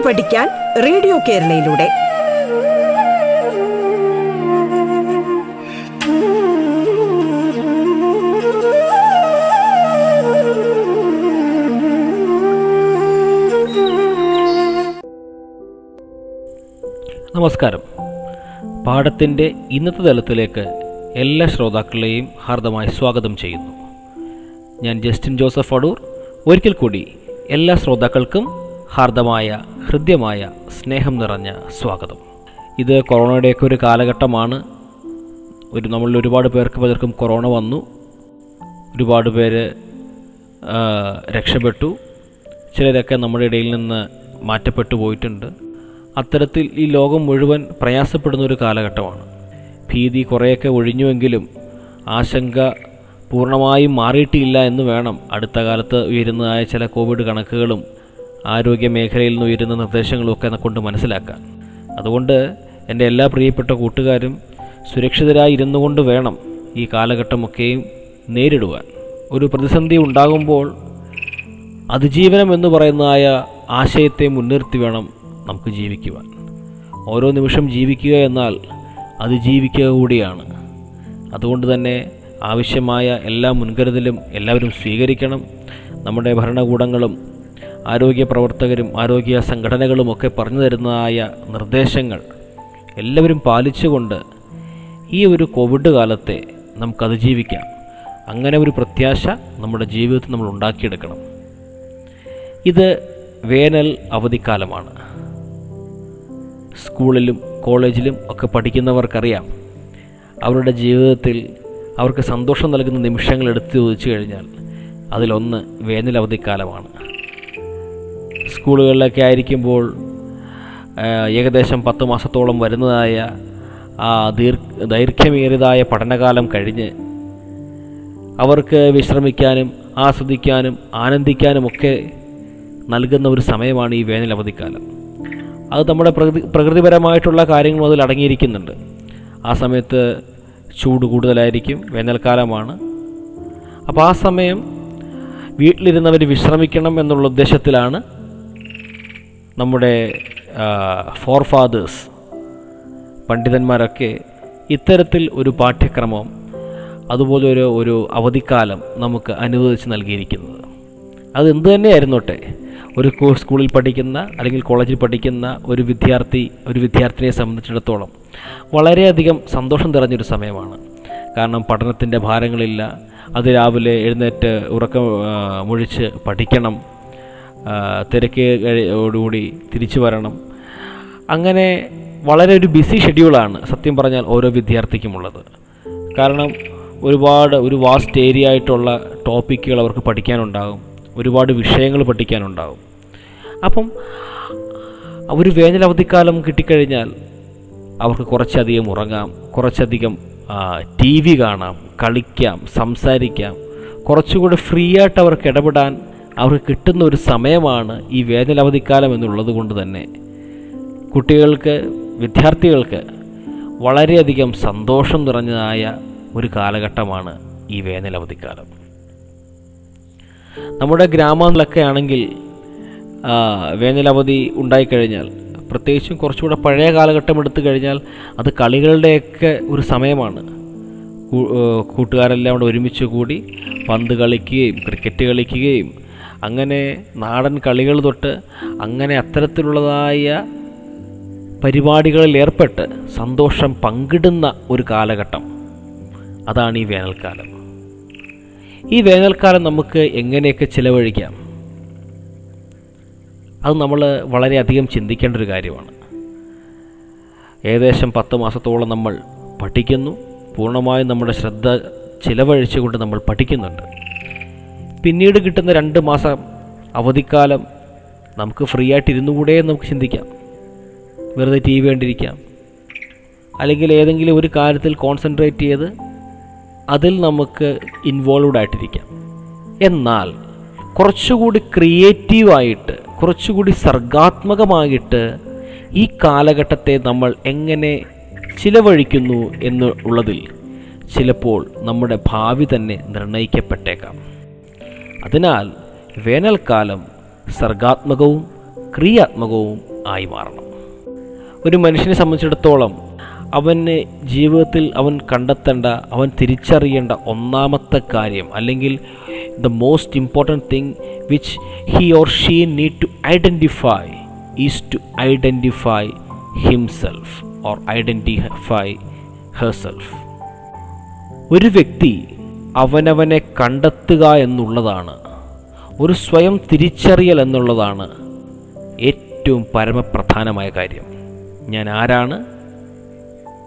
പാട്ട് പഠിക്കാൻ റേഡിയോ കേരളയിലൂടെ. നമസ്കാരം. പാഠത്തിന്റെ ഇന്നത്തെ തലത്തിലേക്ക് എല്ലാ ശ്രോതാക്കളെയും ഹാർദമായി സ്വാഗതം ചെയ്യുന്നു. ഞാൻ ജസ്റ്റിൻ ജോസഫ് അടൂർ. ഒരിക്കൽ കൂടി എല്ലാ ശ്രോതാക്കൾക്കും ഹാർദമായ ഹൃദ്യമായ സ്നേഹം നിറഞ്ഞ സ്വാഗതം. ഇത് കൊറോണയുടെയൊക്കെ ഒരു കാലഘട്ടമാണ്. ഒരു നമ്മളിൽ ഒരുപാട് പേർക്ക് പലർക്കും കൊറോണ വന്നു. ഒരുപാട് പേര് രക്ഷപ്പെട്ടു. ചിലരൊക്കെ നമ്മുടെ ഇടയിൽ നിന്ന് മാറ്റപ്പെട്ടു പോയിട്ടുണ്ട്. അത്തരത്തിൽ ഈ ലോകം മുഴുവൻ പ്രയാസപ്പെടുന്ന ഒരു കാലഘട്ടമാണ്. ഭീതി കുറേയൊക്കെ ഒഴിഞ്ഞുവെങ്കിലും ആശങ്ക പൂർണമായും മാറിയിട്ടില്ല എന്ന് വേണം അടുത്ത കാലത്ത് ഉയരുന്നതായ ചില കോവിഡ് കണക്കുകളും ആരോഗ്യ മേഖലയിൽ നിന്ന് ഉയരുന്ന നിർദ്ദേശങ്ങളൊക്കെ കൊണ്ട് മനസ്സിലാക്കാൻ അതുകൊണ്ട് എന്റെ എല്ലാ പ്രിയപ്പെട്ട കൂട്ടുകാരും സുരക്ഷിതരായി ഇരുന്നു കൊണ്ട് വേണം ഈ കാലഘട്ടമൊക്കെയും നേരിടുവാൻ. ഒരു പ്രതിസന്ധി ഉണ്ടാകുമ്പോൾ അതിജീവനം എന്ന് പറയുന്നതായ ആശയത്തെ മുൻനിർത്തി വേണം നമുക്ക് ജീവിക്കുവാൻ. ഓരോ നിമിഷം ജീവിക്കുക എന്നാൽ അതിജീവിക്കുക കൂടിയാണ്. അതുകൊണ്ട് തന്നെ ആവശ്യമായ എല്ലാ മുൻകരുതലും എല്ലാവരും സ്വീകരിക്കണം. നമ്മുടെ ഭരണകൂടങ്ങളും ആരോഗ്യ പ്രവർത്തകരും ആരോഗ്യ സംഘടനകളുമൊക്കെ പറഞ്ഞു തരുന്നതായ നിർദ്ദേശങ്ങൾ എല്ലാവരും പാലിച്ചുകൊണ്ട് ഈ ഒരു കോവിഡ് കാലത്തെ നമുക്ക് അതിജീവിക്കാം അങ്ങനെ ഒരു പ്രത്യാശ നമ്മുടെ ജീവിതത്തിൽ നമ്മൾ ഉണ്ടാക്കിയെടുക്കണം. ഇത് വേനൽ അവധിക്കാലമാണ്. സ്കൂളിലും കോളേജിലും ഒക്കെ പഠിക്കുന്നവർക്കറിയാം. അവരുടെ ജീവിതത്തിൽ അവർക്ക് സന്തോഷം നൽകുന്ന നിമിഷങ്ങൾ എടുത്തു ചോദിച്ചു കഴിഞ്ഞാൽ അതിലൊന്ന് വേനൽ അവധിക്കാലമാണ്. സ്കൂളുകളിലൊക്കെ ആയിരിക്കുമ്പോൾ ഏകദേശം പത്ത് മാസത്തോളം വരുന്നതായ ആ ദീർ ദൈർഘ്യമേറിയതായ പഠനകാലം കഴിഞ്ഞ് അവർക്ക് വിശ്രമിക്കാനും ആസ്വദിക്കാനും ആനന്ദിക്കാനുമൊക്കെ നൽകുന്ന ഒരു സമയമാണ് ഈ വേനൽ അവധിക്കാലം. അത് നമ്മുടെ പ്രകൃതി പ്രകൃതിപരമായിട്ടുള്ള കാര്യങ്ങൾ അതിൽ അടങ്ങിയിരിക്കുന്നുണ്ട്. ആ സമയത്ത് ചൂട് കൂടുതലായിരിക്കും വേനൽക്കാലമാണ്. അപ്പോൾ ആ സമയം വീട്ടിലിരുന്നവർ വിശ്രമിക്കണം എന്നുള്ള ഉദ്ദേശത്തിലാണ് നമ്മുടെ ഫോർ ഫാദേഴ്സ് പണ്ഡിതന്മാരൊക്കെ ഇത്തരത്തിൽ ഒരു പാഠ്യക്രമം അതുപോലെ ഒരു ഒരു അവധിക്കാലം നമുക്ക് അനുവദിച്ച് നൽകിയിരിക്കുന്നത്. അത് എന്തു തന്നെയായിരുന്നോട്ടെ? ഒരു സ്കൂളിൽ പഠിക്കുന്ന അല്ലെങ്കിൽ കോളേജിൽ പഠിക്കുന്ന ഒരു വിദ്യാർത്ഥി ഒരു വിദ്യാർത്ഥിനിയെ സംബന്ധിച്ചിടത്തോളം വളരെയധികം സന്തോഷം നിറഞ്ഞൊരു സമയമാണ്. കാരണം പഠനത്തിന്റെ ഭാരങ്ങളില്ല. അത് രാവിലെ എഴുന്നേറ്റ് ഉറക്കം മുഴിച്ച് പഠിക്കണം. ആ, തിരക്ക് കഴിയോടുകൂടി തിരിച്ചു വരണം. അങ്ങനെ വളരെ ഒരു ബിസി ഷെഡ്യൂളാണ് സത്യം പറഞ്ഞാൽ ഓരോ വിദ്യാർത്ഥിക്കുമുള്ളത് കാരണം ഒരുപാട് ഒരു വാസ്റ്റ് ഏരിയ ആയിട്ടുള്ള ടോപ്പിക്കുകൾ അവർക്ക് പഠിക്കാനുണ്ടാകും. ഒരുപാട് വിഷയങ്ങൾ പഠിക്കാനുണ്ടാകും. അപ്പം ഒരു വേനൽ അവധിക്കാലം കിട്ടിക്കഴിഞ്ഞാൽ അവർക്ക് കുറച്ചധികം ഉറങ്ങാം കുറച്ചധികം ടി വി കാണാം കളിക്കാം സംസാരിക്കാം. കുറച്ചുകൂടെ ഫ്രീ ആയിട്ട് അവർക്ക് ഇടപെടാൻ അവർക്ക് കിട്ടുന്ന ഒരു സമയമാണ് ഈ വേനലവധിക്കാലം എന്നുള്ളത് കൊണ്ട് തന്നെ. കുട്ടികൾക്ക് വിദ്യാർത്ഥികൾക്ക് വളരെയധികം സന്തോഷം നിറഞ്ഞതായ ഒരു കാലഘട്ടമാണ് ഈ വേനലവധിക്കാലം. നമ്മുടെ ഗ്രാമങ്ങളിലൊക്കെ ആണെങ്കിൽ വേനലവധി ഉണ്ടായിക്കഴിഞ്ഞാൽ പ്രത്യേകിച്ചും കുറച്ചുകൂടെ പഴയ കാലഘട്ടം എടുത്തു കഴിഞ്ഞാൽ അത് കളികളുടെയൊക്കെ ഒരു സമയമാണ്. കൂട്ടുകാരെല്ലാം കൂടെ ഒരുമിച്ച് കൂടി പന്ത് കളിക്കുകയും ക്രിക്കറ്റ് കളിക്കുകയും അങ്ങനെ നാടൻ കളികൾ തൊട്ട് അങ്ങനെ അത്തരത്തിലുള്ളതായ പരിപാടികളിൽ ഏർപ്പെട്ട് സന്തോഷം പങ്കിടുന്ന ഒരു കാലഘട്ടം. അതാണ് ഈ വേനൽക്കാലം. ഈ വേനൽക്കാലം നമുക്ക് എങ്ങനെയൊക്കെ ചിലവഴിക്കാം? അത് നമ്മൾ വളരെയധികം ചിന്തിക്കേണ്ട ഒരു കാര്യമാണ്. ഏകദേശം പത്ത് മാസത്തോളം നമ്മൾ പഠിക്കുന്നു. പൂർണമായും നമ്മുടെ ശ്രദ്ധ ചിലവഴിച്ചുകൊണ്ട് നമ്മൾ പഠിക്കുന്നുണ്ട്. പിന്നീട് കിട്ടുന്ന രണ്ട് മാസം അവധിക്കാലം നമുക്ക് ഫ്രീ ആയിട്ട് ഇരുന്നുകൂടെ നമുക്ക് ചിന്തിക്കാം. വെറുതെ ടി വി കണ്ടിരിക്കാം. അല്ലെങ്കിൽ ഏതെങ്കിലും ഒരു കാര്യത്തിൽ കോൺസെൻട്രേറ്റ് ചെയ്ത് അതിൽ നമുക്ക് ഇൻവോൾവ്ഡ് ആയിട്ടിരിക്കാം. എന്നാൽ കുറച്ചുകൂടി ക്രിയേറ്റീവായിട്ട് കുറച്ചുകൂടി സർഗാത്മകമായിട്ട് ഈ കാലഘട്ടത്തെ നമ്മൾ എങ്ങനെ ചിലവഴിക്കുന്നു എന്നുള്ളതിൽ ചിലപ്പോൾ നമ്മുടെ ഭാവി തന്നെ നിർണയിക്കപ്പെട്ടേക്കാം. അതിനാൽ വേനൽക്കാലം സർഗാത്മകവും ക്രിയാത്മകവും ആയി മാറണം. ഒരു മനുഷ്യനെ സംബന്ധിച്ചിടത്തോളം അവന് ജീവിതത്തിൽ അവൻ കണ്ടെത്തേണ്ട അവൻ തിരിച്ചറിയേണ്ട ഒന്നാമത്തെ കാര്യം അല്ലെങ്കിൽ the most important thing which he or she need to identify is to identify himself or identify herself ഒരു വ്യക്തി അവനവനെ കണ്ടെത്തുക എന്നുള്ളതാണ്. ഒരു സ്വയം തിരിച്ചറിയൽ എന്നുള്ളതാണ് ഏറ്റവും പരമപ്രധാനമായ കാര്യം. ഞാൻ ആരാണ്?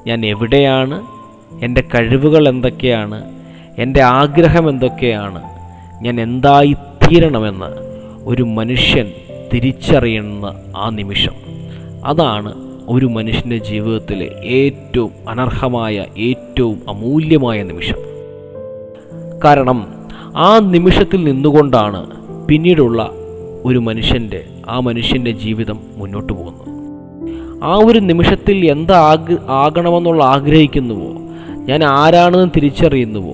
ഞാൻ എവിടെയാണ്? എന്റെ കഴിവുകൾ എന്തൊക്കെയാണ്? എന്റെ ആഗ്രഹം എന്തൊക്കെയാണ്? ഞാൻ എന്തായി തീരണമെന്ന് ഒരു മനുഷ്യൻ തിരിച്ചറിയുന്ന ആ നിമിഷം. അതാണ് ഒരു മനുഷ്യന്റെ ജീവിതത്തിലെ ഏറ്റവും അനർഹമായ ഏറ്റവും അമൂല്യമായ നിമിഷം. കാരണം ആ നിമിഷത്തിൽ നിന്നുകൊണ്ടാണ് പിന്നീടുള്ള ഒരു മനുഷ്യന്റെ ആ മനുഷ്യന്റെ ജീവിതം മുന്നോട്ട് പോകുന്നത്. ആ ഒരു നിമിഷത്തിൽ എന്താഗ് ആകണമെന്നുള്ള ആഗ്രഹിക്കുന്നുവോ? ഞാൻ ആരാണെന്ന് തിരിച്ചറിയുന്നുവോ?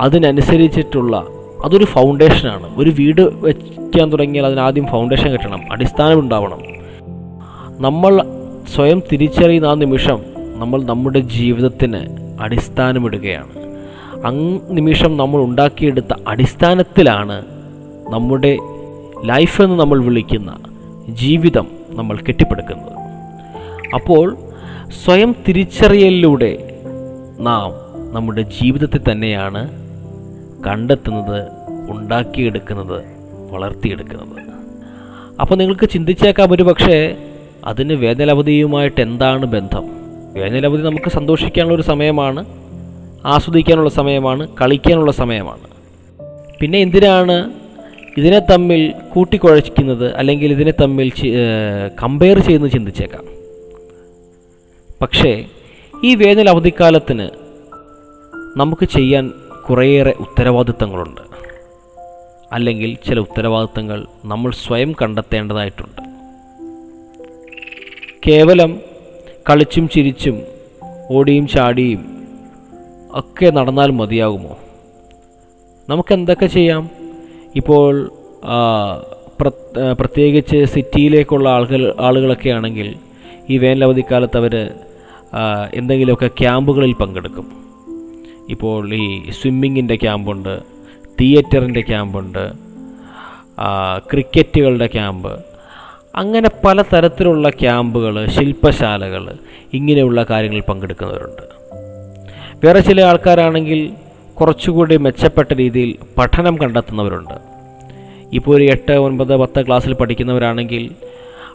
അതിനനുസരിച്ചിട്ടുള്ള അതൊരു ഫൗണ്ടേഷനാണ് ഒരു വീട് വയ്ക്കാൻ തുടങ്ങിയാൽ അതിനാദ്യം ഫൗണ്ടേഷൻ കെട്ടണം. അടിസ്ഥാനം ഉണ്ടാവണം. നമ്മൾ സ്വയം തിരിച്ചറിയുന്ന ആ നിമിഷം നമ്മൾ നമ്മുടെ ജീവിതത്തിന് അടിസ്ഥാനമിടുകയാണ്. നിമിഷം നമ്മൾ ഉണ്ടാക്കിയെടുത്ത അടിസ്ഥാനത്തിലാണ് നമ്മുടെ ലൈഫ് എന്ന് നമ്മൾ വിളിക്കുന്ന ജീവിതം നമ്മൾ കെട്ടിപ്പടുക്കുന്നത്. അപ്പോൾ സ്വയം തിരിച്ചറിയലിലൂടെ നാം നമ്മുടെ ജീവിതത്തെ തന്നെയാണ് കണ്ടെത്തുന്നത് ഉണ്ടാക്കിയെടുക്കുന്നത് വളർത്തിയെടുക്കുന്നത്. അപ്പോൾ നിങ്ങൾക്ക് ചിന്തിച്ചേക്കാം ഒരു പക്ഷേ അതിന് വേനലവധിയുമായിട്ട് എന്താണ് ബന്ധം? വേനലവധി നമുക്ക് സന്തോഷിക്കാനുള്ള ഒരു സമയമാണ്. ആസ്വദിക്കാനുള്ള സമയമാണ് കളിക്കാനുള്ള സമയമാണ്. പിന്നെ എന്തിനാണ് ഇതിനെ തമ്മിൽ കൂട്ടിക്കുഴയ്ക്കുന്നത് അല്ലെങ്കിൽ ഇതിനെ തമ്മിൽ കമ്പയർ ചെയ്യുന്നത് ചിന്തിച്ചേക്കാം. പക്ഷേ ഈ വേനൽ അവധിക്കാലത്തിന് നമുക്ക് ചെയ്യാൻ കുറേയേറെ ഉത്തരവാദിത്തങ്ങളുണ്ട്. അല്ലെങ്കിൽ ചില ഉത്തരവാദിത്തങ്ങൾ നമ്മൾ സ്വയം കണ്ടെത്തേണ്ടതായിട്ടുണ്ട്. കേവലം കളിച്ചും ചിരിച്ചും ഓടിയും ചാടിയും ഒക്കെ നടന്നാൽ മതിയാകുമോ? നമുക്ക് എന്തൊക്കെ ചെയ്യാം? ഇപ്പോൾ പ്രത്യേകിച്ച് സിറ്റിയിലേക്കുള്ള ആളുകൾ ആളുകളൊക്കെ ആണെങ്കിൽ ഈ വേനലവധിക്കാലത്ത് അവർ എന്തെങ്കിലുമൊക്കെ ക്യാമ്പുകളിൽ പങ്കെടുക്കും. ഇപ്പോൾ ഈ സ്വിമ്മിങ്ങിന്റെ ക്യാമ്പുണ്ട് തിയേറ്ററിന്റെ ക്യാമ്പുണ്ട് ക്രിക്കറ്റുകളുടെ ക്യാമ്പ് അങ്ങനെ പല തരത്തിലുള്ള ക്യാമ്പുകൾ ശില്പശാലകൾ ഇങ്ങനെയുള്ള കാര്യങ്ങളിൽ പങ്കെടുക്കുന്നവരുണ്ട്. വേറെ ചില ആൾക്കാരാണെങ്കിൽ കുറച്ചുകൂടി മെച്ചപ്പെട്ട രീതിയിൽ പഠനം കണ്ടെത്തുന്നവരുണ്ട്. ഇപ്പോൾ ഒരു എട്ട് ഒൻപത് പത്ത് ക്ലാസ്സിൽ പഠിക്കുന്നവരാണെങ്കിൽ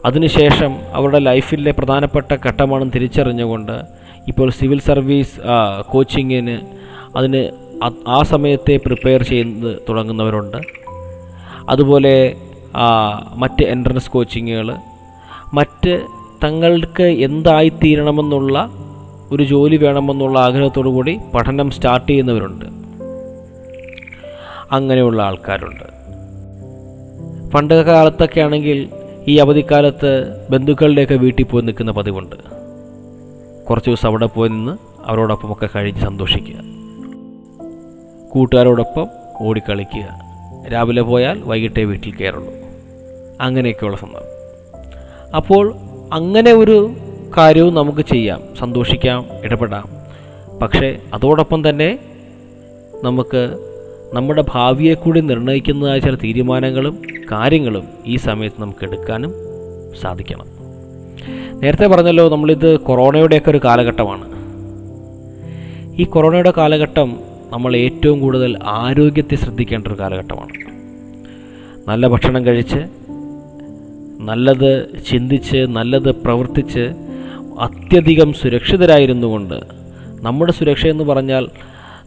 അതിനുശേഷം അവരുടെ ലൈഫിലെ പ്രധാനപ്പെട്ട ഘട്ടമാണെന്ന് തിരിച്ചറിഞ്ഞുകൊണ്ട് ഇപ്പോൾ സിവിൽ സർവീസ് കോച്ചിങ്ങിന് അതിന് ആ സമയത്തെ പ്രിപ്പയർ ചെയ്യുന്നത് തുടങ്ങുന്നവരുണ്ട്. അതുപോലെ മറ്റ് എൻട്രൻസ് കോച്ചിങ്ങുകൾ മറ്റ് തങ്ങൾക്ക് എന്തായിത്തീരണമെന്നുള്ള ഒരു ജോലി വേണമെന്നുള്ള ആഗ്രഹത്തോടു കൂടി പഠനം സ്റ്റാർട്ട് ചെയ്യുന്നവരുണ്ട്. അങ്ങനെയുള്ള ആൾക്കാരുണ്ട്. പണ്ട് കാലത്തൊക്കെ ആണെങ്കിൽ ഈ അവധിക്കാലത്ത് ബന്ധുക്കളുടെയൊക്കെ വീട്ടിൽ പോയി നിൽക്കുന്ന പതിവുണ്ട്. കുറച്ച് ദിവസം അവിടെ പോയി നിന്ന് അവരോടൊപ്പമൊക്കെ കഴിഞ്ഞ് സന്തോഷിക്കുക. കൂട്ടുകാരോടൊപ്പം ഓടിക്കളിക്കുക. രാവിലെ പോയാൽ വൈകിട്ടേ വീട്ടിൽ കയറുള്ളൂ. അങ്ങനെയൊക്കെയുള്ള സന്ദർഭം അപ്പോൾ അങ്ങനെ ഒരു കാര്യവും നമുക്ക് ചെയ്യാം. സന്തോഷിക്കാം ഇടപെടാം. പക്ഷേ അതോടൊപ്പം തന്നെ നമുക്ക് നമ്മുടെ ഭാവിയെ കൂടി നിർണയിക്കുന്നതായ ചില തീരുമാനങ്ങളും കാര്യങ്ങളും ഈ സമയത്ത് നമുക്ക് എടുക്കാനും സാധിക്കണം. നേരത്തെ പറഞ്ഞല്ലോ നമ്മളിത് കൊറോണയുടെയൊക്കെ ഒരു കാലഘട്ടമാണ്. ഈ കൊറോണയുടെ കാലഘട്ടം നമ്മൾ ഏറ്റവും കൂടുതൽ ആരോഗ്യത്തെ ശ്രദ്ധിക്കേണ്ട ഒരു കാലഘട്ടമാണ്. നല്ല ഭക്ഷണം കഴിച്ച് നല്ലത് ചിന്തിച്ച് നല്ലത് പ്രവർത്തിച്ച് അത്യധികം സുരക്ഷിതരായിരുന്നു കൊണ്ട് നമ്മുടെ സുരക്ഷ എന്ന് പറഞ്ഞാൽ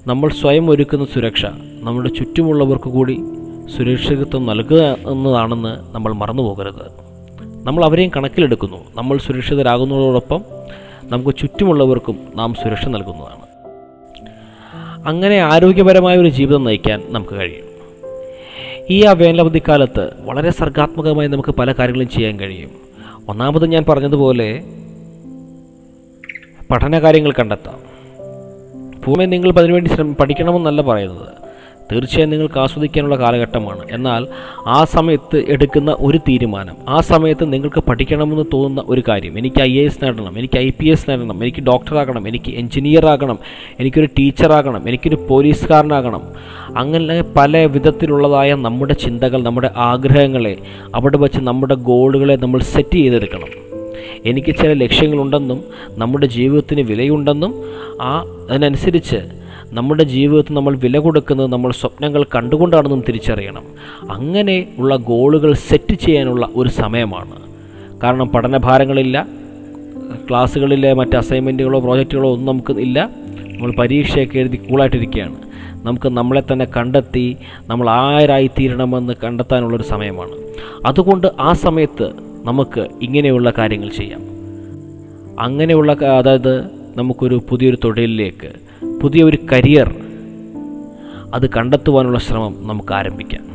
നമ്മൾ സ്വയം ഒരുക്കുന്ന സുരക്ഷ നമ്മുടെ ചുറ്റുമുള്ളവർക്ക് കൂടി സുരക്ഷിതത്വം നൽകുക എന്നതാണെന്ന് നമ്മൾ മറന്നു പോകരുത്. നമ്മൾ അവരെയും കണക്കിലെടുക്കുന്നു. നമ്മൾ സുരക്ഷിതരാകുന്നതോടൊപ്പം നമുക്ക് ചുറ്റുമുള്ളവർക്കും നാം സുരക്ഷ നൽകുന്നതാണ്. അങ്ങനെ ആരോഗ്യപരമായ ഒരു ജീവിതം നയിക്കാൻ നമുക്ക് കഴിയും. ഈ ആ വേനലവധിക്കാലത്ത് വളരെ സർഗാത്മകമായി നമുക്ക് പല കാര്യങ്ങളും ചെയ്യാൻ കഴിയും. ഒന്നാമത് ഞാൻ പറഞ്ഞതുപോലെ പഠന കാര്യങ്ങൾ കണ്ടെത്താം. ഭൂമി നിങ്ങൾ അതിനുവേണ്ടി ശ്രമം പഠിക്കണമെന്നല്ല പറയുന്നത്. തീർച്ചയായും നിങ്ങൾക്ക് ആസ്വദിക്കാനുള്ള കാലഘട്ടമാണ്. എന്നാൽ ആ സമയത്ത് എടുക്കുന്ന ഒരു തീരുമാനം ആ സമയത്ത് നിങ്ങൾക്ക് പഠിക്കണമെന്ന് തോന്നുന്ന ഒരു കാര്യം എനിക്ക് ഐ എ എസ് നേടണം എനിക്ക് ഐ പി എസ് നേടണം എനിക്ക് ഡോക്ടറാകണം എനിക്ക് എഞ്ചിനീയറാകണം എനിക്കൊരു ടീച്ചറാകണം എനിക്കൊരു പോലീസുകാരനാകണം അങ്ങനെ പല വിധത്തിലുള്ളതായ നമ്മുടെ ചിന്തകൾ നമ്മുടെ ആഗ്രഹങ്ങളെ അവിടെ വച്ച് നമ്മുടെ ഗോളുകളെ നമ്മൾ സെറ്റ് ചെയ്തെടുക്കണം. എനിക്ക് ചില ലക്ഷ്യങ്ങളുണ്ടെന്നും നമ്മുടെ ജീവിതത്തിന് വിലയുണ്ടെന്നും ആ അതിനനുസരിച്ച് നമ്മുടെ ജീവിതത്തിൽ നമ്മൾ വില കൊടുക്കുന്നത് നമ്മൾ സ്വപ്നങ്ങൾ കണ്ടുകൊണ്ടാണെന്നും തിരിച്ചറിയണം. അങ്ങനെ ഉള്ള ഗോളുകൾ സെറ്റ് ചെയ്യാനുള്ള ഒരു സമയമാണ്. കാരണം പഠനഭാരങ്ങളില്ല ക്ലാസ്സുകളിലെ മറ്റ് അസൈൻമെന്റുകളോ പ്രോജക്റ്റുകളോ ഒന്നും നമുക്ക് ഇല്ല. നമ്മൾ പരീക്ഷയൊക്കെ എഴുതി കൂളായിട്ടിരിക്കുകയാണ് നമുക്ക് നമ്മളെ തന്നെ കണ്ടെത്തി നമ്മൾ ആരായിത്തീരണമെന്ന് കണ്ടെത്താനുള്ളൊരു സമയമാണ്. അതുകൊണ്ട് ആ സമയത്ത് നമുക്ക് ഇങ്ങനെയുള്ള കാര്യങ്ങൾ ചെയ്യാം. അങ്ങനെയുള്ള അതായത് നമുക്കൊരു പുതിയൊരു തൊഴിലിലേക്ക് പുതിയൊരു കരിയർ അത് കണ്ടെത്തുവാനുള്ള ശ്രമം നമുക്ക് ആരംഭിക്കാം.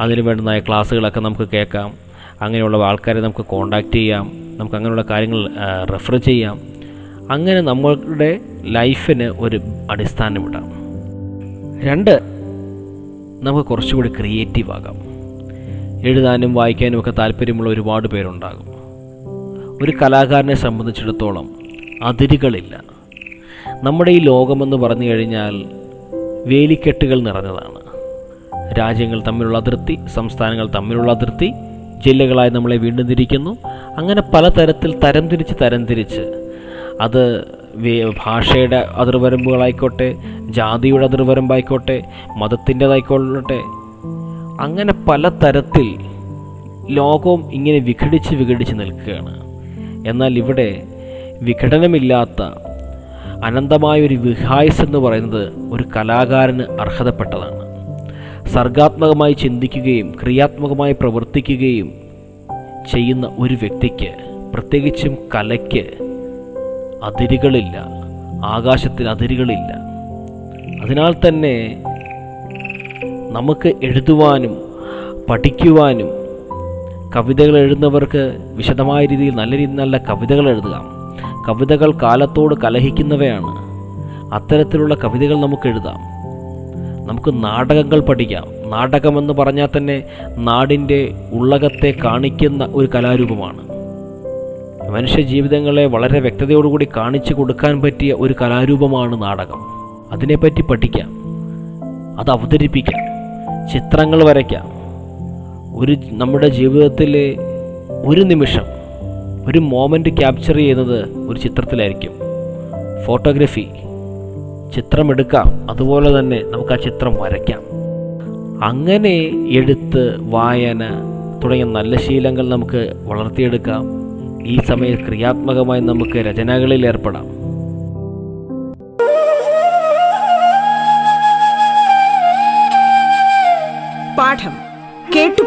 അതിനു വേണ്ടുന്നതായ ക്ലാസ്സുകളൊക്കെ നമുക്ക് കേൾക്കാം. അങ്ങനെയുള്ള ആൾക്കാരെ നമുക്ക് കോണ്ടാക്റ്റ് ചെയ്യാം. നമുക്ക് അങ്ങനെയുള്ള കാര്യങ്ങൾ റെഫർ ചെയ്യാം. അങ്ങനെ നമ്മളുടെ ലൈഫിന് ഒരു അടിസ്ഥാനമിടാം. രണ്ട് നമുക്ക് കുറച്ചുകൂടി ക്രിയേറ്റീവ് ആകാം. എഴുതാനും വായിക്കാനും ഒക്കെ താല്പര്യമുള്ള ഒരുപാട് പേരുണ്ടാകും. ഒരു കലാകാരനെ സംബന്ധിച്ചിടത്തോളം അതിരുകളില്ല. നമ്മുടെ ഈ ലോകമെന്ന് പറഞ്ഞു കഴിഞ്ഞാൽ വേലിക്കെട്ടുകൾ നിറഞ്ഞതാണ്. രാജ്യങ്ങൾ തമ്മിലുള്ള അതിർത്തി സംസ്ഥാനങ്ങൾ തമ്മിലുള്ള അതിർത്തി ജില്ലകളായി നമ്മളെ വീണ്ടും തിരിക്കുന്നു. അങ്ങനെ പലതരത്തിൽ തരംതിരിച്ച് തരംതിരിച്ച് അത് ഭാഷയുടെ അതിർവരമ്പുകളായിക്കോട്ടെ ജാതിയുടെ അതിർവരമ്പായിക്കോട്ടെ മതത്തിന്റെതായിക്കോട്ടെ അങ്ങനെ പല തരത്തിൽ ലോകം ഇങ്ങനെ വിഘടിച്ച് വിഘടിച്ച് നിൽക്കുകയാണ്. എന്നാൽ ഇവിടെ വിഘടനമില്ലാത്ത അനന്തമായൊരു വിഹായസ് എന്ന് പറയുന്നത് ഒരു കലാകാരന് അർഹതപ്പെട്ടതാണ്. സർഗാത്മകമായി ചിന്തിക്കുകയും ക്രിയാത്മകമായി പ്രവർത്തിക്കുകയും ചെയ്യുന്ന ഒരു വ്യക്തിക്ക് പ്രത്യേകിച്ചും കലയ്ക്ക് അതിരുകളില്ല ആകാശത്തിന് അതിരുകളില്ല. അതിനാൽ തന്നെ നമുക്ക് എഴുതുവാനും പഠിക്കുവാനും കവിതകൾ എഴുതുന്നവർക്ക് വിശദമായ രീതിയിൽ നല്ല രീതിയിൽ നല്ല കവിതകൾ എഴുതുക. കവിതകൾ കാലത്തോട് കലഹിക്കുന്നവയാണ്. അത്തരത്തിലുള്ള കവിതകൾ നമുക്ക് എഴുതാം. നമുക്ക് നാടകങ്ങൾ പഠിക്കാം. നാടകമെന്ന് പറഞ്ഞാൽ തന്നെ നാടിന്റെ ഉള്ളകത്തെ കാണിക്കുന്ന ഒരു കലാരൂപമാണ്. മനുഷ്യ ജീവിതങ്ങളെ വളരെ വ്യക്തതയോടുകൂടി കാണിച്ചു കൊടുക്കാൻ പറ്റിയ ഒരു കലാരൂപമാണ് നാടകം. അതിനെപ്പറ്റി പഠിക്കാം. അത് അവതരിപ്പിക്കാം. ചിത്രങ്ങൾ വരയ്ക്കാം. ഒരു നമ്മുടെ ജീവിതത്തിലെ ഒരു നിമിഷം ഒരു മോമെന്റ് ക്യാപ്ചർ ചെയ്യുന്നത് ഒരു ചിത്രത്തിലായിരിക്കും. ഫോട്ടോഗ്രഫി ചിത്രമെടുക്കാം. അതുപോലെ തന്നെ നമുക്ക് ആ ചിത്രം വരയ്ക്കാം. അങ്ങനെ എഴുത്ത് വായന തുടങ്ങിയ നല്ല ശീലങ്ങൾ നമുക്ക് വളർത്തിയെടുക്കാം. ഈ സമയത്ത് ക്രിയാത്മകമായി നമുക്ക് രചനകളിൽ ഏർപ്പെടാം.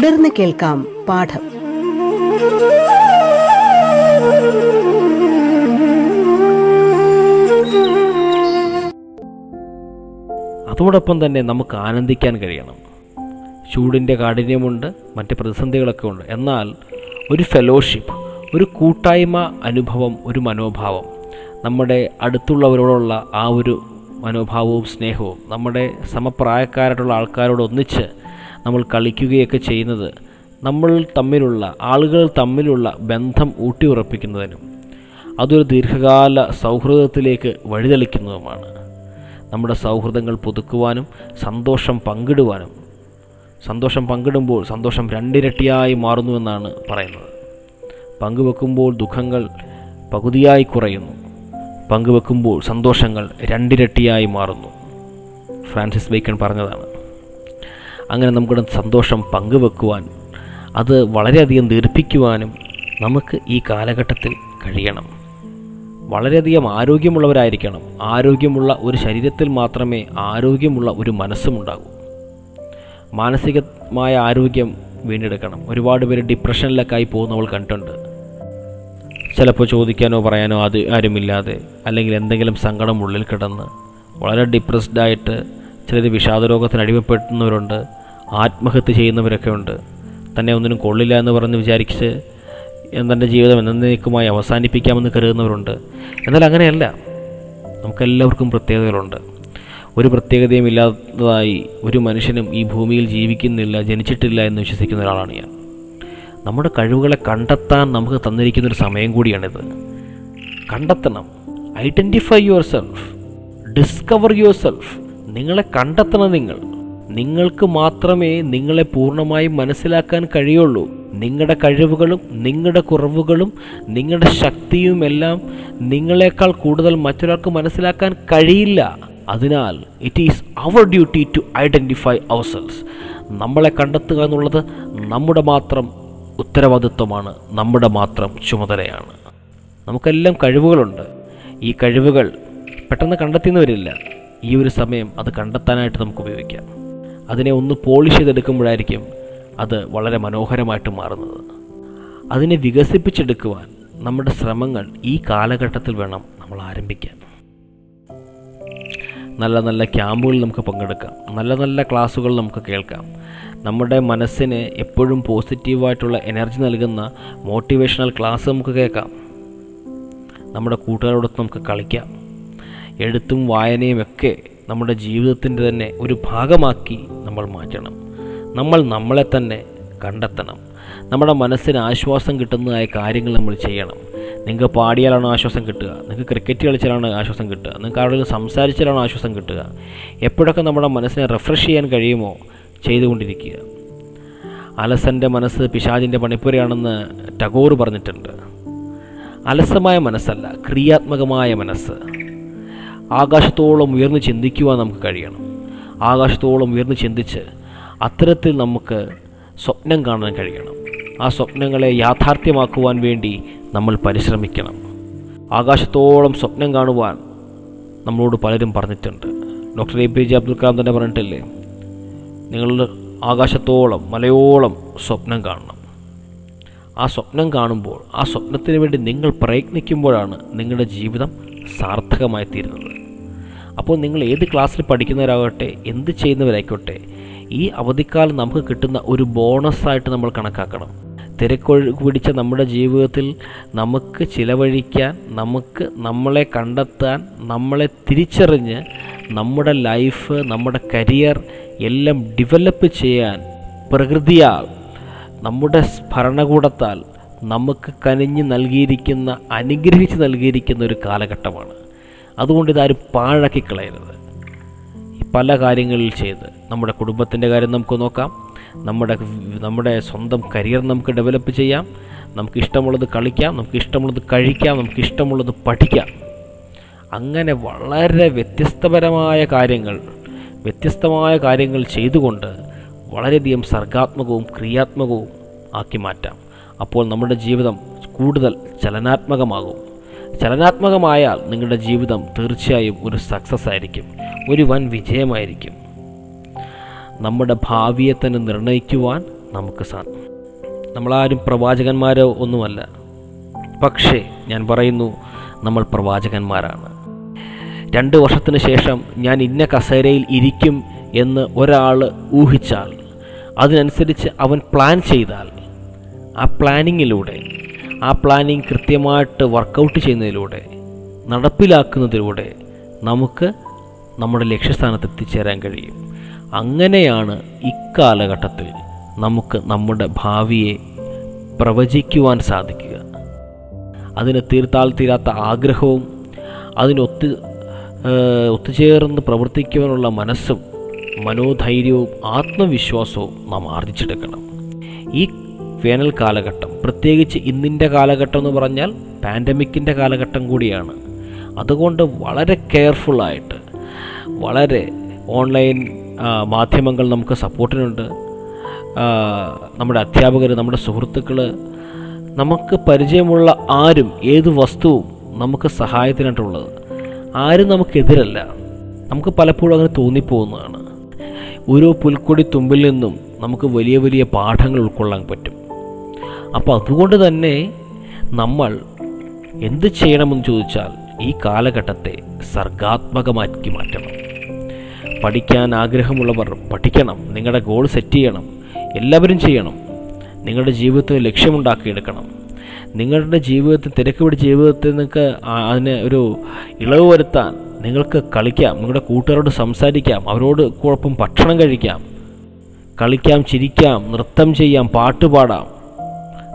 തുടർന്ന് കേൾക്കാം പാഠം. അതോടൊപ്പം തന്നെ നമുക്ക് ആനന്ദിക്കാൻ കഴിയണം. ചൂടിന്റെ കാഠിന്യമുണ്ട് മറ്റ് പ്രതിസന്ധികളൊക്കെ ഉണ്ട്. എന്നാൽ ഒരു ഫെലോഷിപ്പ് ഒരു കൂട്ടായ്മ അനുഭവം ഒരു മനോഭാവം നമ്മുടെ അടുത്തുള്ളവരോടുള്ള ആ ഒരു മനോഭാവവും സ്നേഹവും നമ്മുടെ സമപ്രായക്കാരായിട്ടുള്ള ആൾക്കാരോട് ഒന്നിച്ച് നമ്മൾ കളിക്കുകയൊക്കെ ചെയ്യുന്നത് നമ്മൾ തമ്മിലുള്ള ആളുകൾ തമ്മിലുള്ള ബന്ധം ഊട്ടിയുറപ്പിക്കുന്നതിനും അതൊരു ദീർഘകാല സൗഹൃദത്തിലേക്ക് വഴിതെളിക്കുന്നതുമാണ്. നമ്മുടെ സൗഹൃദങ്ങൾ പുതുക്കുവാനും സന്തോഷം പങ്കിടുവാനും സന്തോഷം പങ്കിടുമ്പോൾ സന്തോഷം രണ്ടിരട്ടിയായി മാറുന്നുവെന്നാണ് പറയുന്നത്. പങ്കുവെക്കുമ്പോൾ ദുഃഖങ്ങൾ പകുതിയായി കുറയുന്നു. പങ്കുവെക്കുമ്പോൾ സന്തോഷങ്ങൾ രണ്ടിരട്ടിയായി മാറുന്നു. ഫ്രാൻസിസ് ബേക്കൺ പറഞ്ഞതാണ് അങ്ങനെ നമ്മുടെ സന്തോഷം പങ്കുവെക്കുവാൻ അത് വളരെയധികം ദീർഘിക്കുവാനും നമുക്ക് ഈ കാലഘട്ടത്തിൽ കഴിയണം. വളരെയധികം ആരോഗ്യമുള്ളവരായിരിക്കണം. ആരോഗ്യമുള്ള ഒരു ശരീരത്തിൽ മാത്രമേ ആരോഗ്യമുള്ള ഒരു മനസ്സും ഉണ്ടാകൂ. മാനസികമായ ആരോഗ്യം വീണ്ടെടുക്കണം. ഒരുപാട് പേര് ഡിപ്രഷനിലൊക്കെ ആയി പോകുന്നവൾ കണ്ടിട്ടുണ്ട്. ചിലപ്പോൾ ചോദിക്കാനോ പറയാനോ അത് ആരുമില്ലാതെ അല്ലെങ്കിൽ എന്തെങ്കിലും സങ്കടം ഉള്ളിൽ കിടന്ന് വളരെ ഡിപ്രസ്ഡായിട്ട് ചിലർ വിഷാദരോഗത്തിന് അടിമപ്പെടുന്നവരുണ്ട് ആത്മഹത്യ ചെയ്യുന്നവരൊക്കെ ഉണ്ട്. തന്നെ ഒന്നിനും കൊള്ളില്ല എന്ന് പറഞ്ഞ് വിചാരിച്ച് തന്റെ ജീവിതം എന്നേക്കുമായി അവസാനിപ്പിക്കാമെന്ന് കരുതുന്നവരുണ്ട്. എന്നാൽ അങ്ങനെയല്ല. നമുക്കെല്ലാവർക്കും പ്രത്യേകതകളുണ്ട്. ഒരു പ്രത്യേകതയും ഇല്ലാത്തതായി ഒരു മനുഷ്യനും ഈ ഭൂമിയിൽ ജീവിക്കുന്നില്ല ജനിച്ചിട്ടില്ല എന്ന് വിശ്വസിക്കുന്ന ഒരാളാണ് ഞാൻ. നമ്മുടെ കഴിവുകളെ കണ്ടെത്താൻ നമുക്ക് തന്നിരിക്കുന്നൊരു സമയം കൂടിയാണിത്. കണ്ടെത്തണം. Identify yourself. Discover yourself. നിങ്ങളെ കണ്ടെത്തണം നിങ്ങൾ. നിങ്ങൾക്ക് മാത്രമേ നിങ്ങളെ പൂർണമായും മനസ്സിലാക്കാൻ കഴിയുള്ളൂ. നിങ്ങളുടെ കഴിവുകളും നിങ്ങളുടെ കുറവുകളും നിങ്ങളുടെ ശക്തിയുമെല്ലാം നിങ്ങളെക്കാൾ കൂടുതൽ മറ്റൊരാൾക്ക് മനസ്സിലാക്കാൻ കഴിയില്ല. അതിനാൽ it is our duty to identify ourselves selves നമ്മളെ കണ്ടെത്തുക എന്നുള്ളത് നമ്മുടെ മാത്രം ഉത്തരവാദിത്വമാണ് നമ്മുടെ മാത്രം ചുമതലയാണ്. നമുക്കെല്ലാം കഴിവുകളുണ്ട്. ഈ കഴിവുകൾ പെട്ടെന്ന് കണ്ടെത്തിയെന്ന് വരില്ല. ഈ ഒരു സമയം അത് കണ്ടെത്താനായിട്ട് നമുക്ക് ഉപയോഗിക്കാം. അതിനെ ഒന്ന് പോളിഷ് ചെയ്തെടുക്കുമ്പോഴായിരിക്കും അത് വളരെ മനോഹരമായിട്ട് മാറുന്നത്. അതിനെ വികസിപ്പിച്ചെടുക്കുവാൻ നമ്മുടെ ശ്രമങ്ങൾ ഈ കാലഘട്ടത്തിൽ വേണം നമ്മൾ ആരംഭിക്കാൻ. നല്ല നല്ല ക്യാമ്പുകളിൽ നമുക്ക് പങ്കെടുക്കാം. നല്ല നല്ല ക്ലാസ്സുകൾ നമുക്ക് കേൾക്കാം. നമ്മുടെ മനസ്സിന് എപ്പോഴും പോസിറ്റീവായിട്ടുള്ള എനർജി നൽകുന്ന മോട്ടിവേഷണൽ ക്ലാസ് നമുക്ക് കേൾക്കാം. നമ്മുടെ കൂട്ടുകാരോടൊത്ത് നമുക്ക് കളിക്കാം. എഴുത്തും വായനയും ഒക്കെ നമ്മുടെ ജീവിതത്തിന്റെ തന്നെ ഒരു ഭാഗമാക്കി നമ്മൾ മാറ്റണം. നമ്മൾ നമ്മളെ തന്നെ കണ്ടെത്തണം. നമ്മുടെ മനസ്സിന് ആശ്വാസം കിട്ടുന്നതായ കാര്യങ്ങൾ നമ്മൾ ചെയ്യണം. നിങ്ങൾക്ക് പാടിയാലാണ് ആശ്വാസം കിട്ടുക. നിങ്ങൾക്ക് ക്രിക്കറ്റ് കളിച്ചാലാണ് ആശ്വാസം കിട്ടുക. നിങ്ങൾക്ക് ആരോടും സംസാരിച്ചാലാണ് ആശ്വാസം കിട്ടുക. എപ്പോഴൊക്കെ നമ്മുടെ മനസ്സിനെ റിഫ്രഷ് ചെയ്യാൻ കഴിയുമോ ചെയ്തുകൊണ്ടിരിക്കുക. അലസന്റെ മനസ്സ് പിശാജിന്റെ പണിപ്പുരയാണെന്ന് ടഗോർ പറഞ്ഞിട്ടുണ്ട്. അലസമായ മനസ്സല്ല ക്രിയാത്മകമായ മനസ്സ്. ആകാശത്തോളം ഉയർന്ന് ചിന്തിക്കുവാൻ നമുക്ക് കഴിയണം. ആകാശത്തോളം ഉയർന്ന് ചിന്തിച്ച് അത്തരത്തിൽ നമുക്ക് സ്വപ്നം കാണാൻ കഴിയണം. ആ സ്വപ്നങ്ങളെ യാഥാർത്ഥ്യമാക്കുവാൻ വേണ്ടി നമ്മൾ പരിശ്രമിക്കണം. ആകാശത്തോളം സ്വപ്നം കാണുവാൻ നമ്മളോട് പലരും പറഞ്ഞിട്ടുണ്ട്. Doctor A P J Abdul Kalam തന്നെ പറഞ്ഞിട്ടില്ലേ? നിങ്ങൾ ആകാശത്തോളം മലയോളം സ്വപ്നം കാണണം. ആ സ്വപ്നം കാണുമ്പോൾ ആ സ്വപ്നത്തിന് വേണ്ടി നിങ്ങൾ പ്രയത്നിക്കുമ്പോഴാണ് നിങ്ങളുടെ ജീവിതം സാർത്ഥകമായി തീരുന്നത് അപ്പോൾ നിങ്ങൾ ഏത് ക്ലാസ്സിൽ പഠിക്കുന്നവരാകട്ടെ എന്ത് ചെയ്യുന്നവരായിക്കോട്ടെ ഈ അവധിക്കാലം നമുക്ക് കിട്ടുന്ന ഒരു ബോണസായിട്ട് നമ്മൾ കണക്കാക്കണം. തിരക്കൊഴു പിടിച്ച നമ്മുടെ ജീവിതത്തിൽ നമുക്ക് ചിലവഴിക്കാൻ നമുക്ക് നമ്മളെ കണ്ടെത്താൻ നമ്മളെ തിരിച്ചറിഞ്ഞ് നമ്മുടെ ലൈഫ് നമ്മുടെ കരിയർ എല്ലാം ഡെവലപ്പ് ചെയ്യാൻ പ്രകൃതിയാൽ നമ്മുടെ ഭരണകൂടത്താൽ നമുക്ക് കനിഞ്ഞ് നൽകിയിരിക്കുന്ന അനുഗ്രഹിച്ച് നൽകിയിരിക്കുന്ന ഒരു കാലഘട്ടമാണ്. അതുകൊണ്ട് ഇതാരും പാഴാക്കി കളയരുത് പല കാര്യങ്ങളിൽ ചെയ്ത് നമ്മുടെ കുടുംബത്തിന്റെ കാര്യം നമുക്ക് നോക്കാം. നമ്മുടെ നമ്മുടെ സ്വന്തം കരിയർ നമുക്ക് ഡെവലപ്പ് ചെയ്യാം. നമുക്ക് ഇഷ്ടമുള്ളത് കളിക്കാം നമുക്ക് ഇഷ്ടമുള്ളത് കഴിക്കാം നമുക്ക് ഇഷ്ടമുള്ളത് പഠിക്കാം. അങ്ങനെ വളരെ വ്യത്യസ്തപരമായ കാര്യങ്ങൾ വ്യത്യസ്തമായ കാര്യങ്ങൾ ചെയ്തുകൊണ്ട് വളരെയധികം സർഗാത്മകവും ക്രിയാത്മകവും ആക്കി മാറ്റാം. അപ്പോൾ നമ്മുടെ ജീവിതം കൂടുതൽ ചലനാത്മകമാകും. ചലനാത്മകമായാൽ നിങ്ങളുടെ ജീവിതം തീർച്ചയായും ഒരു സക്സസ് ആയിരിക്കും. ഒരു വൻ വിജയമായിരിക്കും. നമ്മുടെ ഭാവിയെ തന്നെ നിർണയിക്കുവാൻ നമുക്ക് സാധിക്കും. നമ്മളാരും പ്രവാചകന്മാരോ ഒന്നുമല്ല. പക്ഷേ ഞാൻ പറയുന്നു നമ്മൾ പ്രവാചകന്മാരാണ്. രണ്ട് വർഷത്തിന് ശേഷം ഞാൻ ഇന്ന കസേരയിൽ ഇരിക്കും എന്ന് ഒരാൾ ഊഹിച്ചാൽ അതിനനുസരിച്ച് അവൻ പ്ലാൻ ചെയ്താൽ ആ പ്ലാനിങ്ങിലൂടെ ആ പ്ലാനിങ് കൃത്യമായിട്ട് വർക്കൗട്ട് ചെയ്യുന്നതിലൂടെ നടപ്പിലാക്കുന്നതിലൂടെ നമുക്ക് നമ്മുടെ ലക്ഷ്യസ്ഥാനത്ത് എത്തിച്ചേരാൻ കഴിയും. അങ്ങനെയാണ് ഇക്കാലഘട്ടത്തിൽ നമുക്ക് നമ്മുടെ ഭാവിയെ പ്രവചിക്കുവാൻ സാധിക്കുക. അതിന് തീർത്താൽ തീരാത്ത ആഗ്രഹവും അതിനൊത്ത് ഒത്തുചേർന്ന് പ്രവർത്തിക്കുവാനുള്ള മനസ്സും മനോധൈര്യവും ആത്മവിശ്വാസവും നാം ആർജിച്ചെടുക്കണം. ഈ വേനൽ കാലഘട്ടം പ്രത്യേകിച്ച് ഇന്നിന്റെ കാലഘട്ടം എന്ന് പറഞ്ഞാൽ പാൻഡമിക്കിന്റെ കാലഘട്ടം കൂടിയാണ്. അതുകൊണ്ട് വളരെ കെയർഫുള്ളായിട്ട് വളരെ ഓൺലൈൻ മാധ്യമങ്ങൾ നമുക്ക് സപ്പോർട്ടിനുണ്ട്. നമ്മുടെ അധ്യാപകർ നമ്മുടെ സുഹൃത്തുക്കൾ നമുക്ക് പരിചയമുള്ള ആരും ഏത് വസ്തുവും നമുക്ക് സഹായത്തിനായിട്ടുള്ളത്. ആരും നമുക്കെതിരല്ല. നമുക്ക് പലപ്പോഴും അങ്ങനെ തോന്നിപ്പോകുന്നതാണ്. ഓരോ പുൽക്കൊടി തുമ്പിൽ നിന്നും നമുക്ക് വലിയ വലിയ പാഠങ്ങൾ ഉൾക്കൊള്ളാൻ പറ്റും. അപ്പോൾ അതുകൊണ്ട് തന്നെ നമ്മൾ എന്ത് ചെയ്യണമെന്ന് ചോദിച്ചാൽ ഈ കാലഘട്ടത്തെ സർഗാത്മകമാക്കി മാറ്റണം. പഠിക്കാൻ ആഗ്രഹമുള്ളവർ പഠിക്കണം നിങ്ങളുടെ ഗോൾ സെറ്റ് ചെയ്യണം എല്ലാവരും ചെയ്യണം നിങ്ങളുടെ ജീവിതത്തിന് ലക്ഷ്യമുണ്ടാക്കിയെടുക്കണം നിങ്ങളുടെ ജീവിതത്തിൽ തിരക്ക് പിടിച്ച ജീവിതത്തിൽ നിങ്ങൾക്ക് അതിന് ഒരു ഇളവ് വരുത്താൻ നിങ്ങൾക്ക് കളിക്കാം നിങ്ങളുടെ കൂട്ടുകാരോട് സംസാരിക്കാം അവരോട് കുഴപ്പം ഭക്ഷണം കഴിക്കാം കളിക്കാം ചിരിക്കാം നൃത്തം ചെയ്യാം പാട്ട് പാടാം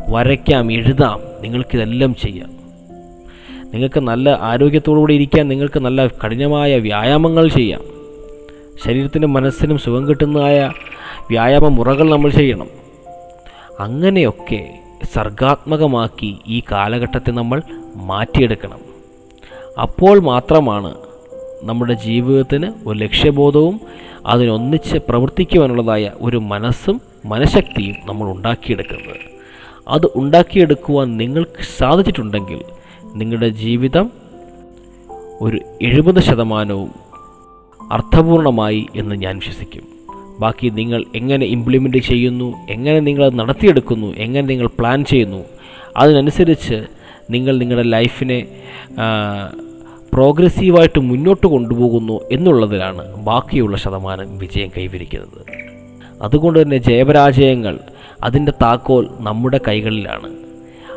വരയ്ക്കാം എഴുതാം. നിങ്ങൾക്കിതെല്ലാം ചെയ്യാം. നിങ്ങൾക്ക് നല്ല ആരോഗ്യത്തോടുകൂടി ഇരിക്കാൻ നിങ്ങൾക്ക് നല്ല കഠിനമായ വ്യായാമങ്ങൾ ചെയ്യാം. ശരീരത്തിനും മനസ്സിനും സുഖം കിട്ടുന്നതായ വ്യായാമ മുറകൾ നമ്മൾ ചെയ്യണം. അങ്ങനെയൊക്കെ സർഗാത്മകമാക്കി ഈ കാലഘട്ടത്തെ നമ്മൾ മാറ്റിയെടുക്കണം. അപ്പോൾ മാത്രമാണ് നമ്മുടെ ജീവിതത്തിന് ഒരു ലക്ഷ്യബോധവും അതിനൊന്നിച്ച് പ്രവർത്തിക്കുവാനുള്ളതായ ഒരു മനസ്സും മനഃശക്തിയും നമ്മൾ ഉണ്ടാക്കിയെടുക്കുന്നത്. അത് ഉണ്ടാക്കിയെടുക്കുവാൻ നിങ്ങൾക്ക് സാധിച്ചിട്ടുണ്ടെങ്കിൽ നിങ്ങളുടെ ജീവിതം ഒരു എഴുപത് ശതമാനവും അർത്ഥപൂർണമായി എന്ന് ഞാൻ വിശ്വസിക്കും. ബാക്കി നിങ്ങൾ എങ്ങനെ ഇംപ്ലിമെന്റ് ചെയ്യുന്നു എങ്ങനെ നിങ്ങൾ അത് നടത്തിയെടുക്കുന്നു എങ്ങനെ നിങ്ങൾ പ്ലാൻ ചെയ്യുന്നു അതിനനുസരിച്ച് നിങ്ങൾ നിങ്ങളുടെ ലൈഫിനെ പ്രോഗ്രസീവായിട്ട് മുന്നോട്ട് കൊണ്ടുപോകുന്നു എന്നുള്ളതിലാണ് ബാക്കിയുള്ള ശതമാനം വിജയം കൈവരിക്കുന്നത്. അതുകൊണ്ട് തന്നെ ജയപരാജയങ്ങൾ അതിന്റെ താക്കോൽ നമ്മുടെ കൈകളിലാണ്.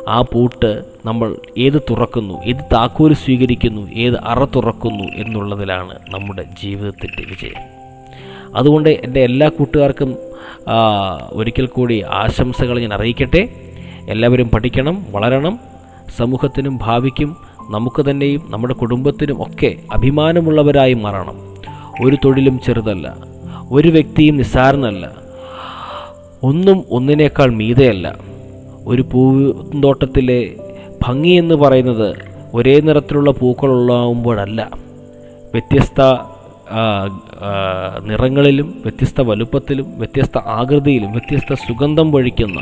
ആ പൂട്ട് നമ്മൾ ഏത് തുറക്കുന്നു ഏത് താക്കോൽ സ്വീകരിക്കുന്നു ഏത് അറ തുറക്കുന്നു എന്നുള്ളതിലാണ് നമ്മുടെ ജീവിതത്തിന്റെ വിജയം. അതുകൊണ്ട് എന്റെ എല്ലാ കൂട്ടുകാർക്കും ഒരിക്കൽ കൂടി ആശംസകൾ ഞാൻ അറിയിക്കട്ടെ. എല്ലാവരും പഠിക്കണം വളരണം. സമൂഹത്തിനും ഭാവിക്കും നമുക്ക് തന്നെയും നമ്മുടെ കുടുംബത്തിനും ഒക്കെ അഭിമാനമുള്ളവരായി മാറണം. ഒരു തൊഴിലും ചെറുതല്ല ഒരു വ്യക്തിയും നിസ്സാരനല്ല. ഒന്നും ഒന്നിനേക്കാൾ മീതയല്ല. ഒരു പൂന്തോട്ടത്തിലെ ഭംഗി എന്ന് പറയുന്നത് ഒരേ നിറത്തിലുള്ള പൂക്കളുള്ളാവുമ്പോഴല്ല വ്യത്യസ്ത നിറങ്ങളിലും വ്യത്യസ്ത വലുപ്പത്തിലും വ്യത്യസ്ത ആകൃതിയിലും വ്യത്യസ്ത സുഗന്ധം പൊഴിക്കുന്ന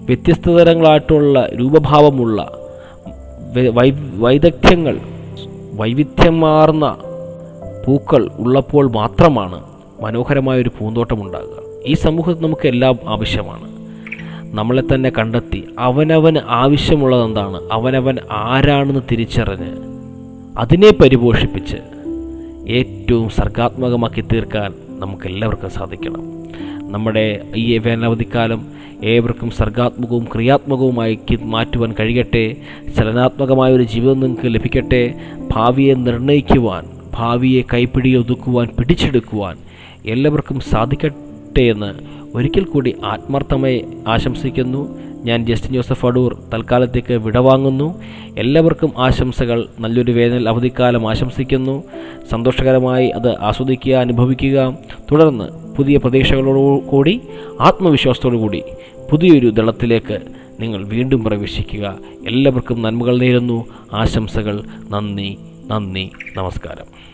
വ്യത്യസ്ത തരങ്ങളായിട്ടുള്ള രൂപഭാവമുള്ള വൈ- വൈദഗ്ധ്യങ്ങൾ വൈവിധ്യമാർന്ന പൂക്കൾ ഉള്ളപ്പോൾ മാത്രമാണ് മനോഹരമായ ഒരു പൂന്തോട്ടം ഉണ്ടാകുക ഈ സമൂഹത്തിൽ നമുക്ക് എല്ലാം ആവശ്യമാണ്. നമ്മളെ തന്നെ കണ്ടെത്തി അവനവന് ആവശ്യമുള്ളത് എന്താണ്? അവനവൻ ആരാണെന്ന് തിരിച്ചറിഞ്ഞ് അതിനെ പരിപോഷിപ്പിച്ച് ഏറ്റവും സർഗാത്മകമാക്കി തീർക്കാൻ നമുക്കെല്ലാവർക്കും സാധിക്കണം. നമ്മുടെ ഈ വേനലവധിക്കാലം ഏവർക്കും സർഗാത്മകവും ക്രിയാത്മകവുമായി മാറ്റുവാൻ കഴിയട്ടെ ചലനാത്മകമായ ഒരു ജീവിതം നിങ്ങൾക്ക് ലഭിക്കട്ടെ ഭാവിയെ നിർണയിക്കുവാൻ ഭാവിയെ കൈപ്പിടിയിൽ ഒതുക്കുവാൻ പിടിച്ചെടുക്കുവാൻ എല്ലാവർക്കും സാധിക്കട്ടെ. എന്ന് ഒരിക്കൽ കൂടി ആത്മാർത്ഥമായി ആശംസിക്കുന്നു. ഞാൻ ജസ്റ്റിൻ ജോസഫ് അടൂർ തൽക്കാലത്തേക്ക് വിടവാങ്ങുന്നു എല്ലാവർക്കും ആശംസകൾ. നല്ലൊരു വേനൽ അവധിക്കാലം ആശംസിക്കുന്നു. സന്തോഷകരമായി അത് ആസ്വദിക്കുക അനുഭവിക്കുക. തുടർന്ന് പുതിയ പ്രതീക്ഷകളോടു കൂടി ആത്മവിശ്വാസത്തോടു കൂടി പുതിയൊരു ദളത്തിലേക്ക് നിങ്ങൾ വീണ്ടും പ്രവേശിക്കുക. എല്ലാവർക്കും നന്മകൾ നേരുന്നു. ആശംസകൾ. നന്ദി. നന്ദി. നമസ്കാരം.